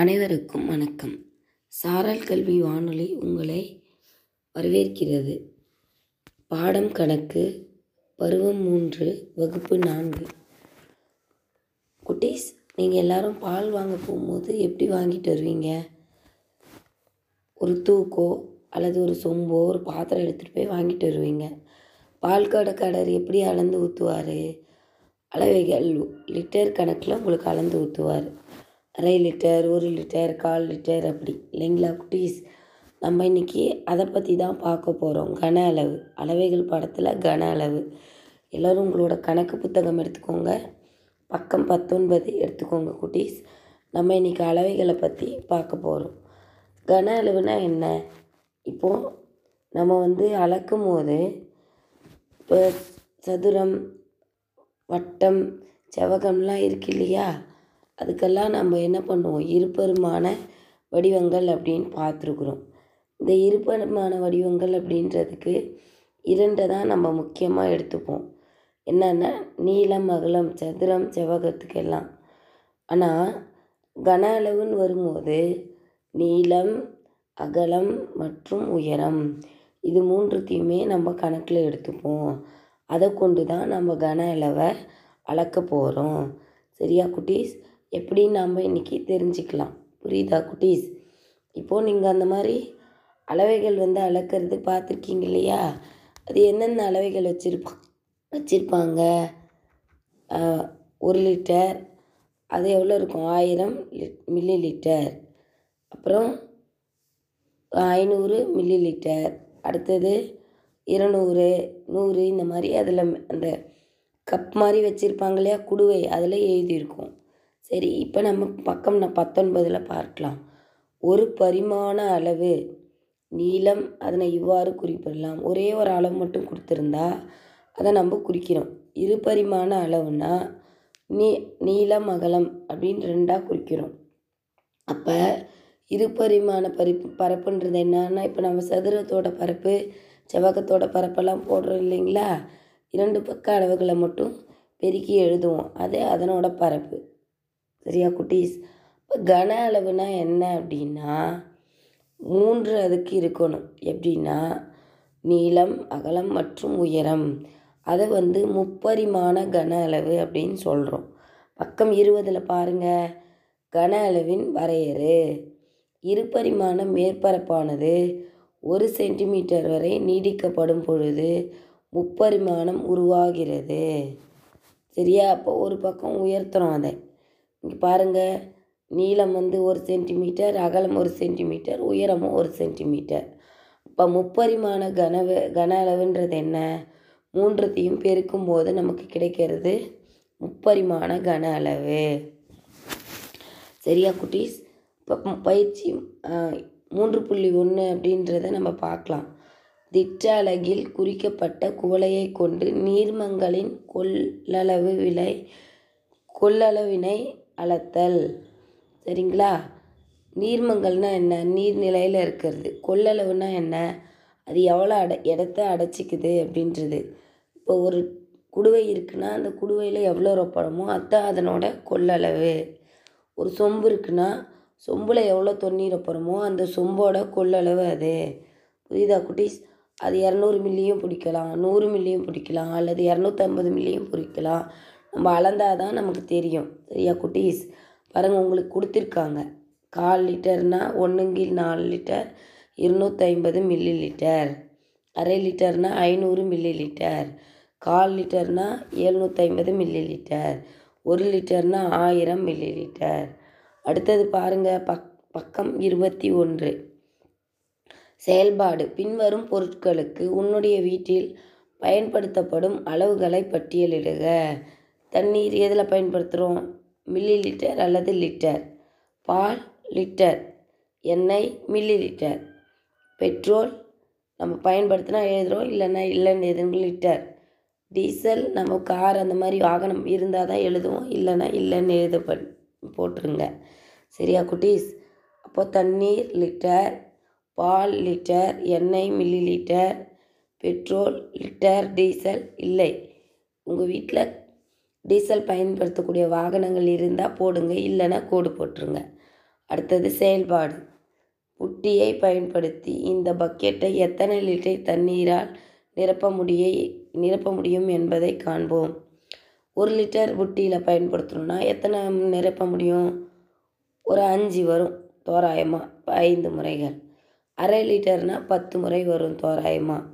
அனைவருக்கும் வணக்கம். சாரல் கல்வி வானொலி உங்களை வரவேற்கிறது. பாடம் கணக்கு பருவம் மூன்று வகுப்பு நான்கு. குட்டீஸ் நீங்கள் எல்லாரும் பால் வாங்க போகும்போது எப்படி வாங்கிட்டு வருவீங்க? ஒரு தூக்கோ அல்லது ஒரு சொம்போ ஒரு பாத்திரம் எடுத்துகிட்டு போய் வாங்கிட்டு வருவீங்க. பால் கடைக்காரர் எப்படி அளந்து ஊற்றுவார் அளவைகள் லிட்டர் கணக்கில் உங்களுக்கு அளந்து ஊற்றுவார் அரை லிட்டர் ஒரு லிட்டர் கால் லிட்டர் அப்படி. இல்லைங்களா குட்டீஸ்? நம்ம இன்றைக்கி அதை பற்றி தான் பார்க்க போகிறோம் கன அளவு. அளவைகள் படத்தில் கன அளவு. எல்லோரும் உங்களோட கணக்கு புத்தகம் எடுத்துக்கோங்க. பக்கம் பத்தொன்பது எடுத்துக்கோங்க குட்டீஸ். நம்ம இன்றைக்கி அளவைகளை பற்றி பார்க்க போகிறோம் கன அளவுனா என்ன? இப்போது நம்ம வந்து அளக்கும் போது இப்போ சதுரம் வட்டம் செவகம்லாம் இருக்கு இல்லையா? அதுக்கெல்லாம் நம்ம என்ன பண்ணுவோம்? இருபெருமான வடிவங்கள் அப்படின்னு பார்த்துருக்குறோம். இந்த இருபெருமான வடிவங்கள் அப்படின்றதுக்கு இரண்டை தான் நம்ம முக்கியமாக எடுத்துப்போம். என்னென்னா நீளம் அகலம் சதுரம் செவகத்துக்கெல்லாம் ஆனால் கன அளவுன்னு வரும்போது நீளம் அகலம் மற்றும் உயரம் இது மூன்றுத்தையுமே நம்ம கணக்கில் எடுத்துப்போம். அதை கொண்டு தான் நம்ம கன அளவை அளக்க போகிறோம் சரியா குட்டீஸ்? எப்படின்னு நாம் இன்றைக்கி தெரிஞ்சுக்கலாம். புரியுதா குட்டீஸ்? இப்போது நீங்கள் அந்த மாதிரி அளவைகள் வந்து அளக்கிறது பார்த்துருக்கீங்க இல்லையா? அது என்னென்ன அளவைகள் வச்சுருப்பா வச்சுருப்பாங்க? ஒரு லிட்டர் அது எவ்வளோ இருக்கும்? ஆயிரம் மில்லி லிட்டர் அப்புறம் ஐநூறு மில்லி லிட்டர் அடுத்தது இருநூறு நூறு இந்த மாதிரி அதில் அந்த கப் மாதிரி வச்சுருப்பாங்க இல்லையா? குடுவை அதில் எழுதியிருக்கும். சரி இப்போ நம்ம பக்கம் நான் பத்தொன்பதில் பார்க்கலாம். ஒரு பரிமாண அளவு நீளம் அதனை இவ்வாறு குறிப்பிடலாம். ஒரே ஒரு அளவு மட்டும் கொடுத்துருந்தா அதை நம்ம குறிக்கிறோம். இரு பரிமாண அளவுனா நீ நீளம் அகலம் அப்படின்னு ரெண்டாக குறிக்கிறோம். அப்போ இரு பரிமாண பரிப்பு பரப்புன்றது என்னன்னா இப்போ நம்ம சதுரத்தோட பரப்பு செவ்வகத்தோட பரப்பெல்லாம் போடுறோம் இல்லைங்களா? இரண்டு பக்க அளவுகளை மட்டும் பெருக்கி எழுதுவோம். அது அதனோட பரப்பு. சரியா குட்டீஸ்? இப்போ கன அளவுனா என்ன அப்படின்னா மூன்று அதுக்கு இருக்கணும். எப்படின்னா நீளம் அகலம் மற்றும் உயரம். அதை வந்து முப்பரிமாண கன அளவு அப்படின்னு சொல்கிறோம் பக்கம் இருபதில் பாருங்கள் கன அளவின் வரையறு. இருபரிமாண மேற்பரப்பானது ஒரு சென்டிமீட்டர் வரை நீடிக்கப்படும் பொழுது முப்பரிமாணம் உருவாகிறது. சரியா? அப்போ ஒரு பக்கம் உயர்த்துறோம் அதை. இங்கே பாருங்கள் நீளம் வந்து ஒரு சென்டிமீட்டர் அகலம் ஒரு சென்டிமீட்டர் உயரமும் ஒரு சென்டிமீட்டர். இப்போ முப்பரிமாண கனவு கன அளவுன்றது என்ன? மூன்றுத்தையும் பெருக்கும் போது நமக்கு கிடைக்கிறது முப்பரிமாண கன அளவு. சரியா குட்டீஸ்? இப்போ பயிற்சி மூன்று புள்ளி ஒன்று அப்படின்றத நம்ம பார்க்கலாம். திட்ட அலகில் குறிக்கப்பட்ட குவளையை கொண்டு நீர்மங்களின் கொள்ளளவு விலை கொள்ளளவினை அளத்தல். சரிங்களா? நீர்மங்கள்னா என்ன? நீர்நிலையில் இருக்கிறது. கொள்ளளவுனா என்ன? அது எவ்வளோ அடை இடத்த அடைச்சிக்குது அப்படின்றது. இப்போ ஒரு குடுவை இருக்குன்னா அந்த குடுவையில் எவ்வளோ ரொப்படமோ அதுதான் அதனோட கொள்ளளவு. ஒரு சொம்பு இருக்குன்னா சொம்பில் எவ்வளோ தண்ணீர் ரொப்பறமோ அந்த சொம்போட கொள்ளளவு அது. புரியுதா குட்டீஸ்? அது இரநூறு மில்லியும் பிடிக்கலாம். நூறு மில்லியும் பிடிக்கலாம். அல்லது இரநூத்தம்பது மில்லியும் பிடிக்கலாம். நம்ம அளந்தால் தான் நமக்கு தெரியும். சரியா குட்டீஸ்? பாருங்கள் உங்களுக்கு கொடுத்துருக்காங்க. கால் லிட்டர்னால் ஒன்றுங்கில் நாலு லிட்டர் இருநூத்தைம்பது மில்லி லிட்டர் அரை லிட்டர்னால் ஐநூறு மில்லி லிட்டர் கால் லிட்டர்னால் எழுநூற்றி மில்லி லிட்டர் ஒரு லிட்டர்னால் ஆயிரம் மில்லி லிட்டர் அடுத்தது பாருங்கள் பக் பக்கம் இருபத்தி ஒன்று. செயல்பாடு. பின்வரும் பொருட்களுக்கு உன்னுடைய வீட்டில் பயன்படுத்தப்படும் அளவுகளை பட்டியலிடுக. தண்ணீர் எதில் பயன்படுத்துகிறோம் மில்லி லிட்டர் அல்லது லிட்டர் பால் லிட்டர் எண்ணெய் மில்லி லிட்டர் பெட்ரோல் நம்ம பயன்படுத்தினா எழுதுகிறோம் இல்லைன்னா இல்லைன்னு எதுங்க லிட்டர் டீசல் நம்ம கார் அந்த மாதிரி வாகனம் இருந்தால் தான் எழுதுவோம் இல்லைன்னா இல்லைன்னு எழுத போட்டுருங்க. சரியா குட்டீஸ்? அப்போது தண்ணீர் லிட்டர் பால் லிட்டர் எண்ணெய் millilitre petrol litre diesel இல்லை. உங்கள் வீட்டில் டீசல் பயன்படுத்தக்கூடிய வாகனங்கள் இருந்தால் போடுங்க இல்லைன்னா கோடு போட்டுருங்க. அடுத்தது செயல்பாடு. புட்டியை பயன்படுத்தி இந்த பக்கெட்டை எத்தனை லிட்டர் தண்ணீரால் நிரப்ப முடிய நிரப்ப முடியும் என்பதை காண்போம். ஒரு லிட்டர் புட்டியில் பயன்படுத்தணும்னா எத்தனை நிரப்ப முடியும்? ஒரு அஞ்சு வரும் தோராயமாக ஐந்து முறைகள். அரை லிட்டர்னால் பத்து முறை வரும் தோராயமாக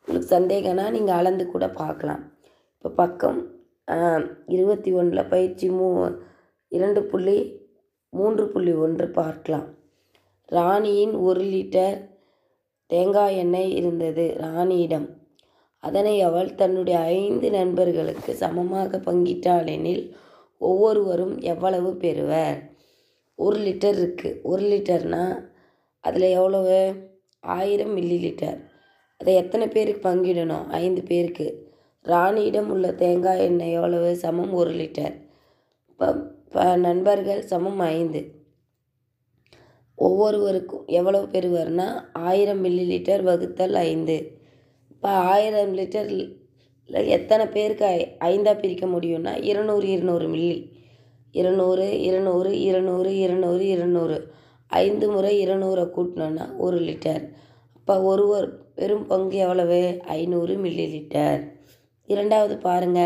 உங்களுக்கு சந்தேகம்னா நீங்கள் அளந்து கூட பார்க்கலாம். இப்போ பக்கம் இருபத்தி ஒன்றில் பயிற்சி மூ இரண்டு புள்ளி மூன்று புள்ளி ஒன்று பார்க்கலாம். ராணியின் ஒரு லிட்டர் தேங்காய் எண்ணெய் இருந்தது ராணியிடம். அதனை அவள் தன்னுடைய ஐந்து நண்பர்களுக்கு சமமாக பங்கிட்டாள் எனில் ஒவ்வொருவரும் எவ்வளவு பெறுவர்? ஒரு லிட்டர் இருக்குது ஒரு லிட்டர்னால் அதில் எவ்வளவு? ஆயிரம் மில்லி லிட்டர். அதை எத்தனை பேருக்கு பங்கிடணும்? ஐந்து பேருக்கு. ராணியிடம் உள்ள தேங்காய் எண்ணெய் எவ்வளவு? சமம் ஒரு லிட்டர். இப்போ நண்பர்கள் சமம் ஐந்து. ஒவ்வொருவருக்கும் எவ்வளவு பெறுவர்னா ஆயிரம் மில்லி லிட்டர் வகுத்தல் ஐந்து. இப்போ ஆயிரம் லிட்டரில் எத்தனை பேருக்கு ஐ ஐந்தாக பிரிக்க முடியும்னா இருநூறு இருநூறு மில்லி. இருநூறு இருநூறு இருநூறு இருநூறு இருநூறு. ஐந்து முறை இருநூறை கூட்டினோன்னா ஒரு லிட்டர். அப்போ ஒருவர் பெரும் பங்கு எவ்வளவு? ஐநூறு மில்லி லிட்டர் இரண்டாவது பாருங்க.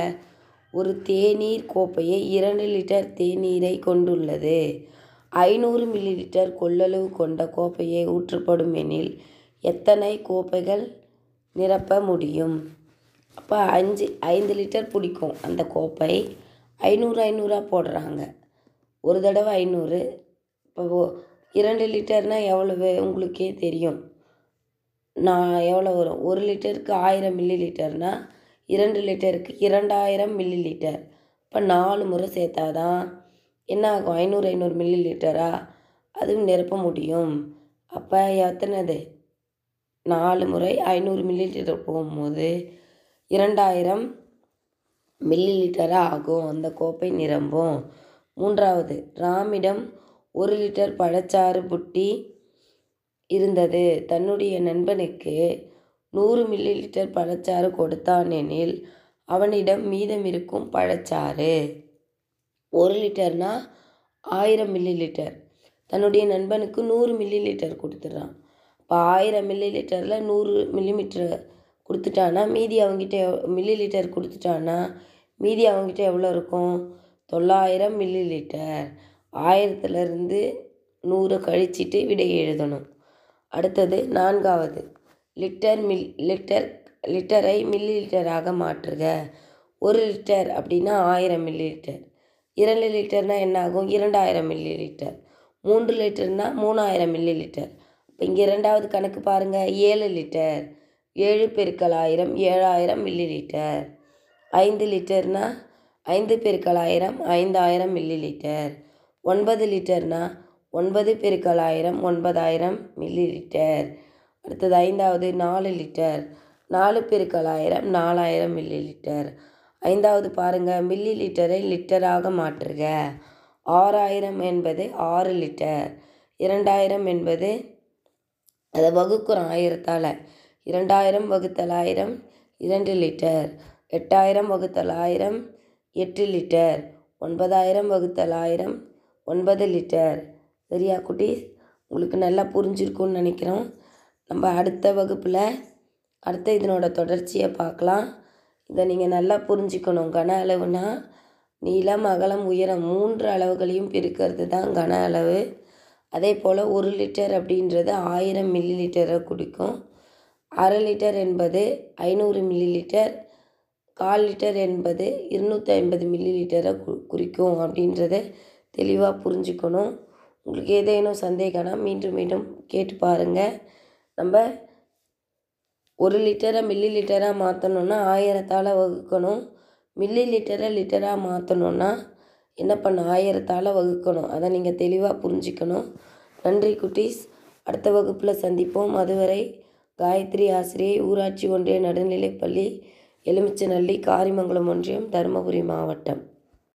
ஒரு தேநீர் கோப்பையை இரண்டு லிட்டர் தேநீரை கொண்டுள்ளது. ஐநூறு மில்லி லிட்டர் கொள்ளளவு கொண்ட கோப்பையை ஊற்றப்படும் எனில் எத்தனை கோப்பைகள் நிரப்ப முடியும்? அப்போ அஞ்சு ஐந்து லிட்டர் பிடிக்கும் அந்த கோப்பை. ஐநூறு ஐநூறாக போடுறாங்க. ஒரு தடவை ஐநூறு. இப்போ இரண்டு லிட்டர்னால் எவ்வளவு? உங்களுக்கே தெரியும். நான் எவ்வளோ வரும்? ஒரு லிட்டருக்கு ஆயிரம் மில்லி லிட்டர்னால் இரண்டு லிட்டருக்கு இரண்டாயிரம் மில்லி லிட்டர் இப்போ நாலு முறை சேர்த்தாதான் என்ன ஆகும் ஐநூறு ஐநூறு மில்லி லிட்டரா அதுவும் நிரப்ப முடியும். அப்போ எத்தனைது? நாலு முறை ஐநூறு மில்லி லிட்டர் போகும்போது இரண்டாயிரம் மில்லி லிட்டராக ஆகும். அந்த கோப்பை நிரம்பும். மூன்றாவது ராமிடம் ஒரு லிட்டர் பழச்சாறு புட்டி இருந்தது. தன்னுடைய நண்பனுக்கு நூறு மில்லி லிட்டர் பழச்சாறு கொடுத்தான் எனில் அவனிடம் மீதம் இருக்கும் பழச்சாறு. ஒரு லிட்டர்னா ஆயிரம் மில்லி லிட்டர் தன்னுடைய நண்பனுக்கு நூறு மில்லி லிட்டர் கொடுத்துட்றான். இப்போ ஆயிரம் மில்லி லிட்டரில் நூறு மில்லி மீட்டர் கொடுத்துட்டானா மீதி அவங்ககிட்ட மில்லி லிட்டர் கொடுத்துட்டானா மீதி அவங்ககிட்ட எவ்வளோ இருக்கும்? தொள்ளாயிரம் மில்லி லிட்டர் ஆயிரத்துலேருந்து நூறு கழிச்சிட்டு விடை எழுதணும். அடுத்தது நான்காவது. லிட்டர் மில் லிட்டர் லிட்டரை மில்லி லிட்டராக மாற்றுக. ஒரு லிட்டர் அப்படின்னா ஆயிரம் மில்லி லிட்டர் இரண்டு லிட்டர்னால் என்ன ஆகும் இரண்டாயிரம் மில்லி லிட்டர் மூன்று லிட்டர்னால் மூணாயிரம் மில்லி லிட்டர் இப்போ இங்கே இரண்டாவது கணக்கு பாருங்கள் ஏழு லிட்டர். ஏழு பெருக்கள் ஆயிரம் ஏழாயிரம் மில்லி லிட்டர் ஐந்து லிட்டர்னால் ஐந்து பெருக்கள் ஆயிரம் ஐந்தாயிரம் மில்லி லிட்டர் ஒன்பது லிட்டர்னால் ஒன்பது பெருக்கள் ஆயிரம் ஒன்பதாயிரம் மில்லி லிட்டர் அடுத்தது ஐந்தாவது நாலு லிட்டர் நாலு பெருக்கல் ஆயிரம் நாலாயிரம் மில்லி லிட்டர் ஐந்தாவது பாருங்கள் மில்லி லிட்டரை லிட்டராக மாற்றுக. ஆறாயிரம் என்பது ஆறு லிட்டர் இரண்டாயிரம் என்பது அதை வகுக்கிறோம் ஆயிரத்தால் இரண்டாயிரம் வகுத்தல் ஆயிரம் இரண்டு லிட்டர். எட்டாயிரம் வகுத்தல் ஆயிரம் எட்டு லிட்டர். ஒன்பதாயிரம் வகுத்தல் ஆயிரம் ஒன்பது லிட்டர். சரியா குட்டீஸ்? உங்களுக்கு நல்லா புரிஞ்சிருக்கும்னு நினைக்கிறோம். நம்ம அடுத்த வகுப்பில் அடுத்த இதனோட தொடர்ச்சியை பார்க்கலாம். இதை நீங்கள் நல்லா புரிஞ்சுக்கணும். கன அளவுனா நீளம் அகலம் உயரம் மூன்று அளவுகளையும் பிரிக்கிறது தான் கன அளவு. அதே போல் ஒரு லிட்டர் அப்படின்றது ஆயிரம் மில்லி லிட்டரை குடிக்கும். அரை லிட்டர் என்பது ஐநூறு மில்லி லிட்டர் கால் லிட்டர் என்பது இருநூற்றி ஐம்பது மில்லி லிட்டரை கு குறிக்கும் அப்படின்றத தெளிவாக புரிஞ்சுக்கணும். உங்களுக்கு ஏதேனும் சந்தேகம்னா மீண்டும் மீண்டும் கேட்டு பாருங்கள் நம்ம ஒரு லிட்டரை மில்லி லிட்டராக மாற்றணுன்னா ஆயிரத்தால் வகுக்கணும். மில்லி லிட்டரை லிட்டராக மாற்றணுன்னா என்ன பண்ண ஆயிரத்தால் வகுக்கணும். அதை நீங்கள் தெளிவாக புரிஞ்சுக்கணும். நன்றி குட்டீஸ். அடுத்த வகுப்பில் சந்திப்போம். அதுவரை காயத்ரி ஆசிரியை ஊராட்சி ஒன்றிய நடுநிலைப்பள்ளி எலுமிச்சநல்லி காரிமங்கலம் ஒன்றியம் தருமபுரி மாவட்டம்.